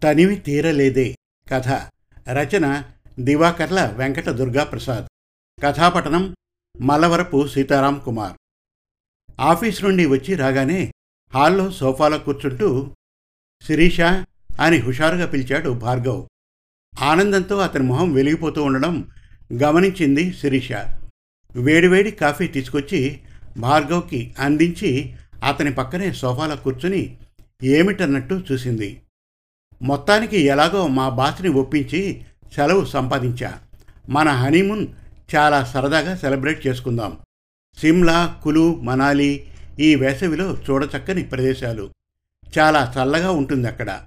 తనివి తీరలేదే. కథ. రచన దివాకర్ల వెంకట దుర్గాప్రసాద్. కథాపఠనం మలవరపు సీతారాం కుమార్. ఆఫీస్ నుండి వచ్చి రాగానే హాల్లో సోఫాలో కూర్చుంటూ శిరీష అని హుషారుగా పిలిచాడు భార్గవ్. ఆనందంతో అతని మొహం వెలిగిపోతూ ఉండడం గమనించింది శిరీష. వేడివేడి కాఫీ తీసుకొచ్చి భార్గవ్కి అందించి అతని పక్కనే సోఫాలో కూర్చుని ఏమిటన్నట్టు చూసింది. మొత్తానికి ఎలాగో మా బాస్ని ఒప్పించి సెలవు సంపాదించా. మన హనీమూన్ చాలా సరదాగా సెలబ్రేట్ చేసుకుందాం. సిమ్లా కులు మనాలి ఈ వేసవిలో చూడచక్కని ప్రదేశాలు. చాలా చల్లగా ఉంటుంది అక్కడ.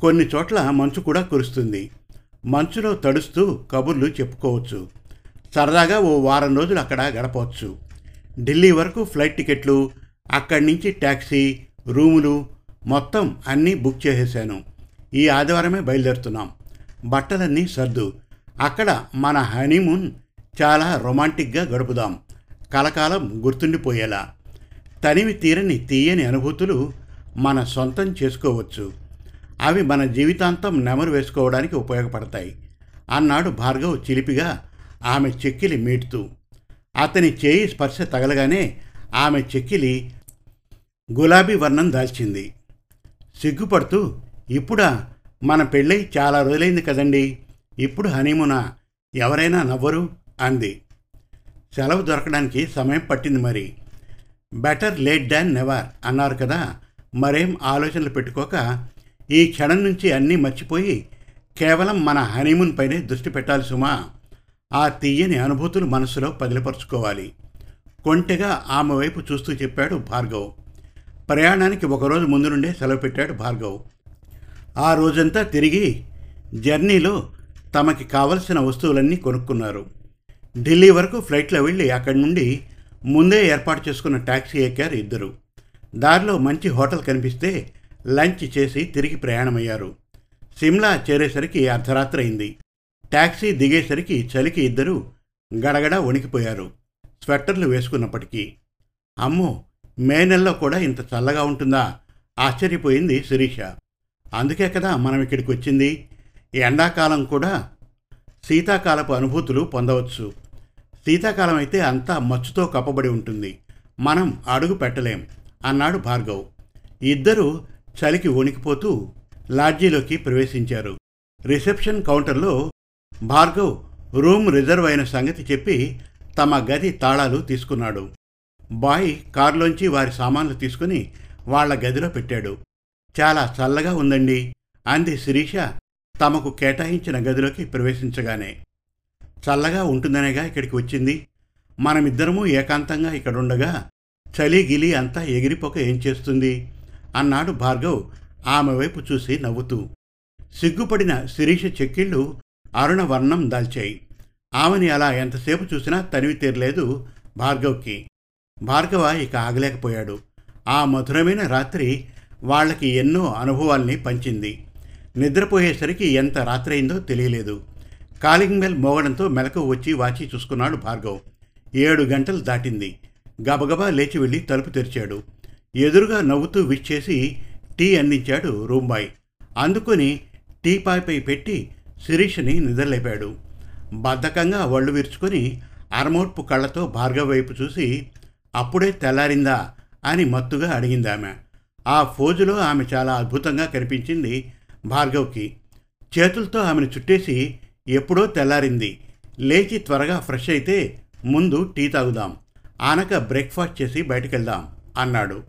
కొన్ని చోట్ల మంచు కూడా కురుస్తుంది. మంచులో తడుస్తూ కబుర్లు చెప్పుకోవచ్చు. సరదాగా ఓ వారం రోజులు అక్కడ గడపవచ్చు. ఢిల్లీ వరకు ఫ్లైట్ టికెట్లు అక్కడి నుంచి ట్యాక్సీ రూములు మొత్తం అన్నీ బుక్ చేసేసాను. ఈ ఆదివారమే బయలుదేరుతున్నాం. బట్టలన్నీ సర్దు. అక్కడ మన హనీమూన్ చాలా రొమాంటిక్గా గడుపుదాం. కలకాలం గుర్తుండిపోయేలా. తనివి తీరని తీయని అనుభూతులు మన సొంతం చేసుకోవచ్చు. అవి మన జీవితాంతం నెమరు వేసుకోవడానికి ఉపయోగపడతాయి. అన్నాడు భార్గవ్ చిలిపిగా ఆమె చెక్కిలి మీటుతూ. అతని చేయి స్పర్శ తగలగానే ఆమె చెక్కిలి గులాబీ వర్ణం దాల్చింది. సిగ్గుపడుతూ ఇప్పుడా మన పెళ్ళై చాలా రోజులైంది కదండి. ఇప్పుడు హనీమూనా ఎవరైనా నవ్వరు? అంది. సెలవు దొరకడానికి సమయం పట్టింది మరి. బెటర్ లేట్ దాన్ నెవర్ అన్నారు కదా. మరేం ఆలోచనలు పెట్టుకోక ఈ క్షణం నుంచి అన్నీ మర్చిపోయి కేవలం మన హనీమూన్ పైనే దృష్టి పెట్టాలి సుమా. ఆ తీయని అనుభూతులు మనసులో పదిలపరుచుకోవాలి. కొంటెగా ఆమె వైపు చూస్తూ చెప్పాడు భార్గవ్. ప్రయాణానికి ఒకరోజు ముందు నుండే సెలవు పెట్టాడు భార్గవ్. ఆ రోజంతా తిరిగి జర్నీలో తమకి కావలసిన వస్తువులన్నీ కొనుక్కున్నారు. ఢిల్లీ వరకు ఫ్లైట్లో వెళ్ళి అక్కడి నుండి ముందే ఏర్పాటు చేసుకున్న ట్యాక్సీ ఎక్కారు ఇద్దరు. దారిలో మంచి హోటల్ కనిపిస్తే లంచ్ చేసి తిరిగి ప్రయాణమయ్యారు. సిమ్లా చేరేసరికి అర్ధరాత్రి అయింది. ట్యాక్సీ దిగేసరికి చలికి ఇద్దరు గడగడ వణికిపోయారు. స్వెట్టర్లు వేసుకున్నప్పటికీ. అమ్మో మే నెలలో కూడా ఇంత చల్లగా ఉంటుందా? ఆశ్చర్యపోయింది శిరీష. అందుకే కదా మనం ఇక్కడికి వచ్చింది. ఎండాకాలం కూడా శీతాకాలపు అనుభూతులు పొందవచ్చు. శీతాకాలం అయితే అంతా మచ్చుతో కప్పబడి ఉంటుంది. మనం అడుగు పెట్టలేం అన్నాడు భార్గవ్. ఇద్దరూ చలికి వణికిపోతూ లాడ్జీలోకి ప్రవేశించారు. రిసెప్షన్ కౌంటర్లో భార్గవ్ రూమ్ రిజర్వ్ అయిన సంగతి చెప్పి తమ గది తాళాలు తీసుకున్నాడు. బాయ్ కారులోంచి వారి సామాన్లు తీసుకుని వాళ్ళ గదిలో పెట్టాడు. చాలా చల్లగా ఉందండి అంది శిరీష తమకు కేటాయించిన గదిలోకి ప్రవేశించగానే. చల్లగా ఉంటుందనేగా ఇక్కడికి వచ్చింది. మనమిద్దరము ఏకాంతంగా ఇక్కడుండగా చలి గిలి అంతా ఎగిరిపోక ఏం చేస్తుంది? అన్నాడు భార్గవ్ ఆమె వైపు చూసి నవ్వుతూ. సిగ్గుపడిన శిరీష చెక్కిళ్ళు అరుణ వర్ణం దాల్చాయి. ఆమెని అలా ఎంతసేపు చూసినా తనివి తీరలేదు భార్గవ్కి. భార్గవ ఇక ఆగలేకపోయాడు. ఆ మధురమైన రాత్రి వాళ్ళకి ఎన్నో అనుభవాల్ని పంచింది. నిద్రపోయేసరికి ఎంత రాత్రైందో తెలియలేదు. కాలింగ్ బెల్ మోగడంతో మెలకు వచ్చి వాచి చూసుకున్నాడు భార్గవ్. ఏడు గంటలు దాటింది. గబగబా లేచి వెళ్ళి తలుపు తెరిచాడు. ఎదురుగా నవ్వుతూ విచ్చేసి టీ అందించాడు రూంబాయ్. అందుకొని టీపాయ్పై పెట్టి శిరీషని నిద్రలేపాడు. బద్ధకంగా వళ్ళు విరుచుకొని అరమోట్పు కళ్ళతో భార్గవ్ వైపు చూసి అప్పుడే తెల్లారిందా? అని మత్తుగా అడిగింది ఆమె. ఆ ఫోజులో ఆమె చాలా అద్భుతంగా కనిపించింది భార్గవ్కి. చేతులతో ఆమెను చుట్టేసి ఎప్పుడో తెల్లారింది. లేచి త్వరగా ఫ్రెష్ అయితే ముందు టీ తాగుదాం. ఆనక బ్రేక్ఫాస్ట్ చేసి బయటకెళ్దాం అన్నాడు.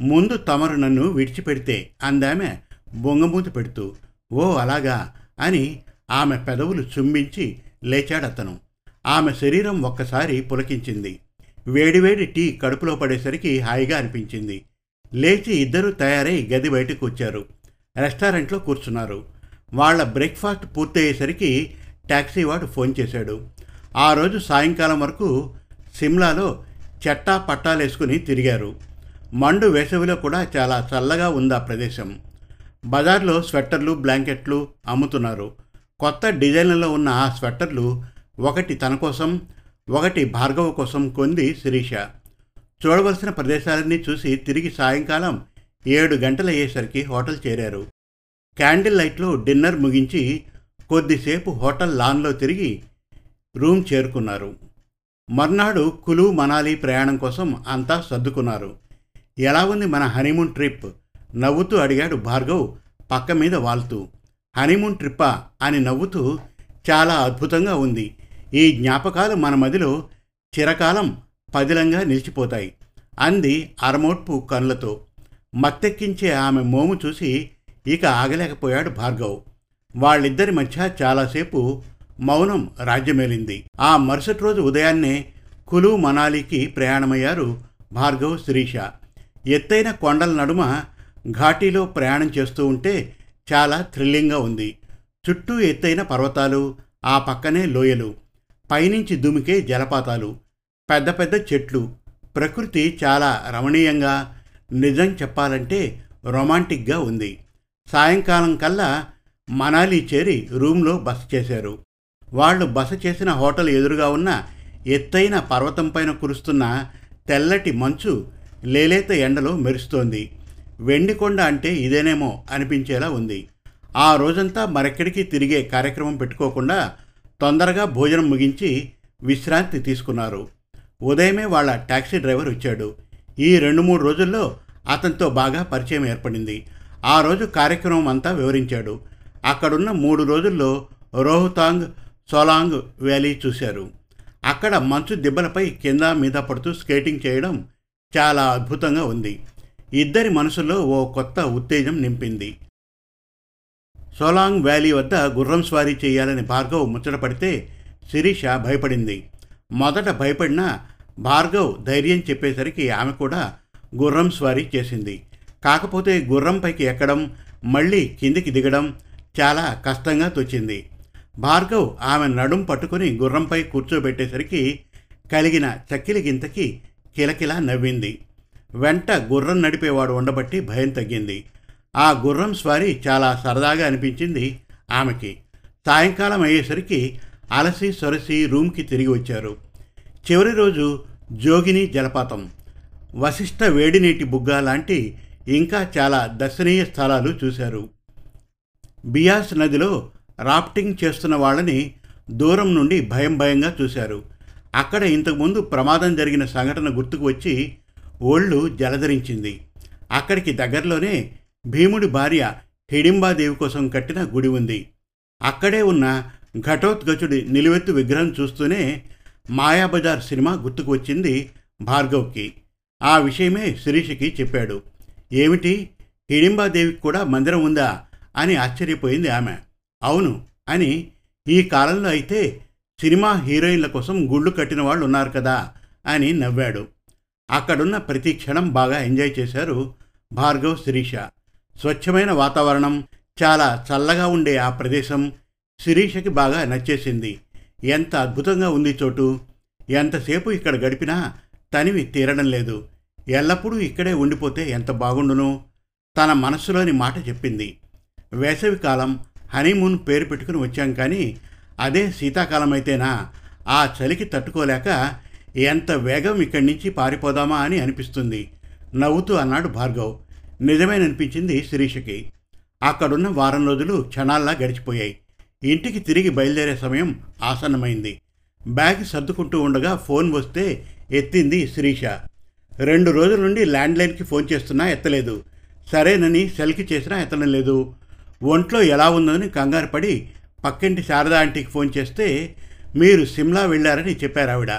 ముందు తమరు నన్ను విడిచిపెడితే అందామె బొంగమూతి పెడుతూ ఓ అలాగా. అని ఆమె పెదవులు చుంబించి లేచాడతను. ఆమె శరీరం ఒక్కసారి పులకించింది. వేడివేడి టీ కడుపులో పడేసరికి హాయిగా అనిపించింది. లేచి ఇద్దరూ తయారై గది బయటకు వచ్చారు. రెస్టారెంట్లో కూర్చున్నారు. వాళ్ళ బ్రేక్ఫాస్ట్ పూర్తయ్యేసరికి ట్యాక్సీ వాడు ఫోన్ చేశాడు. ఆ రోజు సాయంకాలం వరకు సిమ్లాలో చెట్టా పట్టాలేసుకుని తిరిగారు. మండు వేసవిలో కూడా చాలా చల్లగా ఉంది ఆ ప్రదేశం. బజార్లో స్వెట్టర్లు బ్లాంకెట్లు అమ్ముతున్నారు. కొత్త డిజైన్లలో ఉన్న ఆ స్వెట్టర్లు ఒకటి తన కోసం ఒకటి భార్గవ కోసం కొంది శిరీష. చూడవలసిన ప్రదేశాలన్నీ చూసి తిరిగి సాయంకాలం ఏడు గంటలయ్యేసరికి హోటల్ చేరారు. క్యాండిల్ లైట్లో డిన్నర్ ముగించి కొద్దిసేపు హోటల్ లాన్లో తిరిగి రూమ్ చేరుకున్నారు. మర్నాడు కులు మనాలి ప్రయాణం కోసం అంతా సర్దుకున్నారు. ఎలా ఉంది మన హనీమూన్ ట్రిప్? నవ్వుతూ అడిగాడు భార్గవ్ పక్క మీద వాల్తూ హనీమూన్ ట్రిప్పా? అని నవ్వుతూ చాలా అద్భుతంగా ఉంది. ఈ జ్ఞాపకాలు మన మదిలో చిరకాలం పదిలంగా నిలిచిపోతాయి అంది అరమోట్పు కనులతో మత్తెక్కించే ఆమె మోము చూసి ఇక ఆగలేకపోయాడు భార్గవ్. వాళ్ళిద్దరి మధ్య చాలాసేపు మౌనం రాజ్యమేలింది. ఆ మరుసటి రోజు ఉదయాన్నే కులు మనాలికి ప్రయాణమయ్యారు భార్గవ్ శిరీష. ఎత్తైన కొండల నడుమ ఘాటీలో ప్రయాణం చేస్తూ ఉంటే చాలా థ్రిల్లింగ్గా ఉంది. చుట్టూ ఎత్తైన పర్వతాలు ఆ పక్కనే లోయలు పైనుంచి దుమికే జలపాతాలు పెద్ద పెద్ద చెట్లు ప్రకృతి చాలా రమణీయంగా నిజం చెప్పాలంటే రొమాంటిక్గా ఉంది. సాయంకాలం కల్లా మనాలి చేరి రూమ్లో బస చేశారు. వాళ్ళు బస చేసిన హోటల్ ఎదురుగా ఉన్న ఎత్తైన పర్వతం పైన కురుస్తున్న తెల్లటి మంచు లేలేత ఎండలో మెరుస్తోంది. వెండికొండ అంటే ఇదేనేమో అనిపించేలా ఉంది. ఆ రోజంతా మరెక్కడికి తిరిగే కార్యక్రమం పెట్టుకోకుండా తొందరగా భోజనం ముగించి విశ్రాంతి తీసుకున్నారు. ఉదయమే వాళ్ళ టాక్సీ డ్రైవర్ వచ్చాడు. ఈ రెండు మూడు రోజుల్లో అతనితో బాగా పరిచయం ఏర్పడింది. ఆ రోజు కార్యక్రమం అంతా వివరించాడు. అక్కడున్న మూడు రోజుల్లో రోహతాంగ్ సోలాంగ్ వ్యాలీ చూశారు. అక్కడ మంచు దిబ్బలపై కింద మీద పడుతూ స్కేటింగ్ చేయడం చాలా అద్భుతంగా ఉంది. ఇద్దరి మనసులో ఓ కొత్త ఉత్తేజం నింపింది. సోలాంగ్ వ్యాలీ వద్ద గుర్రం స్వారీ చేయాలని భార్గవ్ ముచ్చటపడితే శిరీష భయపడింది. మొదట భయపడిన భార్గవ్ ధైర్యం చెప్పేసరికి ఆమె కూడా గుర్రం స్వారీ చేసింది. కాకపోతే గుర్రంపైకి ఎక్కడం మళ్ళీ కిందికి దిగడం చాలా కష్టంగా తోచింది. భార్గవ్ ఆమె నడుం పట్టుకుని గుర్రంపై కూర్చోబెట్టేసరికి కలిగిన చక్కిలి గింతకి కిలకిలా నవ్వింది. వెంట గుర్రం నడిపేవాడు ఉండబట్టి భయం తగ్గింది. ఆ గుర్రం స్వారీ చాలా సరదాగా అనిపించింది ఆమెకి. సాయంకాలం అయ్యేసరికి అలసి సొరసి రూమ్కి తిరిగి వచ్చారు. చివరి రోజు జోగిని జలపాతం. వశిష్ట వేడినీటి బుగ్గ లాంటి ఇంకా చాలా దర్శనీయ స్థలాలు చూశారు. బియాస్ నదిలో రాఫ్టింగ్ చేస్తున్న వాళ్ళని దూరం నుండి భయం భయంగా చూశారు. అక్కడ ఇంతకుముందు ప్రమాదం జరిగిన సంఘటన గుర్తుకు వచ్చి ఒళ్ళు జలధరించింది. అక్కడికి దగ్గరలోనే భీముడి భార్య హిడింబాదేవి కోసం కట్టిన గుడి ఉంది. అక్కడే ఉన్న ఘటోత్గచుడి నిలువెత్తు విగ్రహం చూస్తూనే మాయాబజార్ సినిమా గుర్తుకు వచ్చింది భార్గవ్కి. ఆ విషయమే శిరీషకి చెప్పాడు. ఏమిటి? హిడింబాదేవికి కూడా మందిరం ఉందా? అని ఆశ్చర్యపోయింది ఆమె. అవును అని ఈ కాలంలో అయితే సినిమా హీరోయిన్ల కోసం గుళ్ళు కట్టిన వాళ్ళు ఉన్నారు కదా అని నవ్వాడు. అక్కడున్న ప్రతి క్షణం బాగా ఎంజాయ్ చేశారు భార్గవ్ శిరీష. స్వచ్ఛమైన వాతావరణం చాలా చల్లగా ఉండే ఆ ప్రదేశం శిరీషకి బాగా నచ్చేసింది. ఎంత అద్భుతంగా ఉంది చోటు. ఎంతసేపు ఇక్కడ గడిపినా తనివి తీరడం లేదు. ఎల్లప్పుడూ ఇక్కడే ఉండిపోతే ఎంత బాగుండును? తన మనస్సులోని మాట చెప్పింది. వేసవికాలం హనీమూన్ పేరు పెట్టుకుని వచ్చాం కానీ అదే శీతాకాలం అయితేనా ఆ చలికి తట్టుకోలేక ఎంత వేగం ఇక్కడి నుంచి పారిపోదామా అని అనిపిస్తుంది. నవ్వుతూ అన్నాడు భార్గవ్. నిజమేననిపించింది శిరీషకి. అక్కడున్న వారం రోజులు క్షణాల్లా గడిచిపోయాయి. ఇంటికి తిరిగి బయలుదేరే సమయం ఆసన్నమైంది. బ్యాగ్ సర్దుకుంటూ ఉండగా ఫోన్ వస్తే ఎత్తింది శిరీష. రెండు రోజుల నుండి ల్యాండ్లైన్కి ఫోన్ చేస్తున్నా ఎత్తలేదు. సరేనని సెల్కి చేసినా ఎత్తడం లేదు ఒంట్లో ఎలా ఉందని కంగారు పడి పక్కింటి శారదా ఆంటీకి ఫోన్ చేస్తే మీరు సిమ్లా వెళ్ళారని చెప్పారు ఆవిడ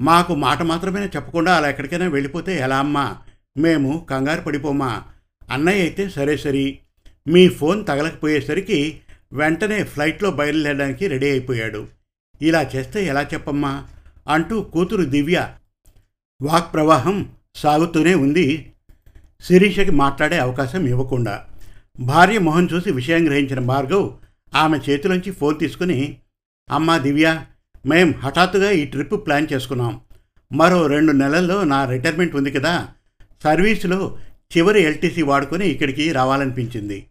మాకు మాట మాత్రమే చెప్పకుండా అలా ఎక్కడికైనా వెళ్ళిపోతే ఎలా అమ్మా? మేము కంగారు పడిపోమా? అన్నయ్య అయితే సరే సరి. మీ ఫోన్ తగలకపోయేసరికి వెంటనే ఫ్లైట్లో బయలుదేరడానికి రెడీ అయిపోయాడు. ఇలా చేస్తే ఎలా చెప్పమ్మా? అంటూ కూతురు దివ్య వాక్ ప్రవాహం సాగుతూనే ఉంది. శిరీషకి మాట్లాడే అవకాశం ఇవ్వకుండా. భార్య మొహం చూసి విషయం గ్రహించిన భార్గవ్ ఆమె చేతిలోంచి ఫోన్ తీసుకుని అమ్మా దివ్య మేం హఠాత్తుగా ఈ ట్రిప్ ప్లాన్ చేసుకున్నాం. మరో రెండు నెలల్లో నా రిటైర్మెంట్ ఉంది కదా సర్వీసులో చివరి ఎల్టీసీ వాడుకొని ఇక్కడికి రావాలనిపించింది.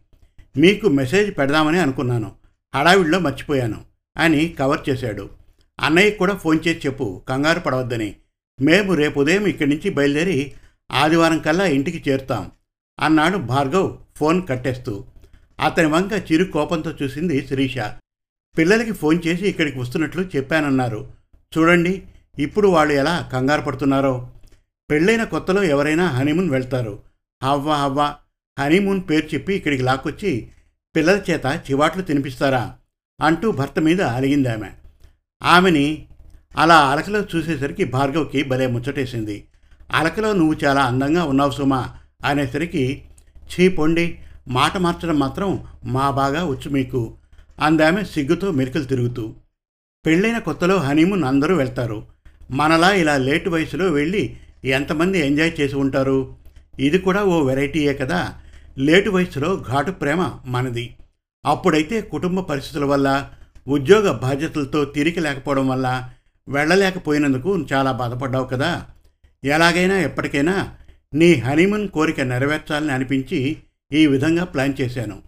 మీకు మెసేజ్ పెడదామని అనుకున్నాను. హడావిడిలో మర్చిపోయాను అని కవర్ చేశాడు. అన్నయ్య కూడా ఫోన్ చేసి చెప్పు కంగారు పడవద్దని. మేము రేపు ఉదయం ఇక్కడి నుంచి బయలుదేరి ఆదివారం కల్లా ఇంటికి చేరుతాం అన్నాడు భార్గవ్ ఫోన్ కట్టేస్తూ. అతని వంక చిరు కోపంతో చూసింది శిరీష. పిల్లలకి ఫోన్ చేసి ఇక్కడికి వస్తున్నట్లు చెప్పానన్నారు. చూడండి ఇప్పుడు వాళ్ళు ఎలా కంగారు పడుతున్నారో. పెళ్ళైన కొత్తలో ఎవరైనా హనీమూన్ వెళ్తారు. హవ్వ హవ్వ. హనీమూన్ పేరు చెప్పి ఇక్కడికి లాక్కొచ్చి పిల్లల చేత చివాట్లు తినిపిస్తారా? అంటూ భర్త మీద అలిగింది ఆమె ఆమెని అలా అలకలో చూసేసరికి భార్గవ్కి భలే ముచ్చటేసింది. అలకలో నువ్వు చాలా అందంగా ఉన్నావు సుమా అనేసరికి ఛీ పొండి మాట మార్చడం మాత్రం మా బాగా వచ్చు మీకు. అందామె సిగ్గుతో మెరుకలు తిరుగుతూ పెళ్ళైన కొత్తలో హనీమూన్ అందరూ వెళ్తారు. మనలా ఇలా లేటు వయసులో వెళ్ళి ఎంతమంది ఎంజాయ్ చేసి ఉంటారు? ఇది కూడా ఓ వెరైటీయే కదా? లేటు వయసులో ఘాటు ప్రేమ మనది. అప్పుడైతే కుటుంబ పరిస్థితుల వల్ల ఉద్యోగ బాధ్యతలతో తిరిగి లేకపోవడం వల్ల వెళ్ళలేకపోయినందుకు చాలా బాధపడ్డావు కదా? ఎలాగైనా ఎప్పటికైనా నీ హనీమూన్ కోరిక నెరవేర్చాలని అనిపించి ఈ విధంగా ప్లాన్ చేశాను.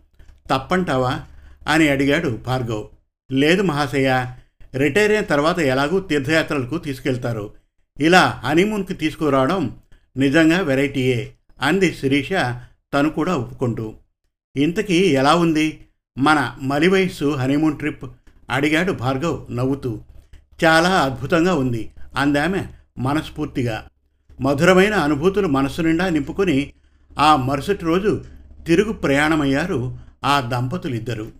తప్పంటావా? అని అడిగాడు భార్గవ్. లేదు మహాశయ రిటైర్ అయిన తర్వాత ఎలాగూ తీర్థయాత్రలకు తీసుకెళ్తారు. ఇలా హనీమూన్కి తీసుకురావడం నిజంగా వెరైటీయే అంది శిరీష తను కూడా ఒప్పుకుంటూ. ఇంతకీ ఎలా ఉంది? మన మలి వయస్సు హనీమూన్ ట్రిప్ అడిగాడు భార్గవ్ నవ్వుతూ. చాలా అద్భుతంగా ఉంది అందామె మనస్ఫూర్తిగా. మధురమైన అనుభూతులు మనస్సు నిండా నింపుకొని ఆ మరుసటి రోజు తిరుగు ప్రయాణమయ్యారు ఆ దంపతులిద్దరూ.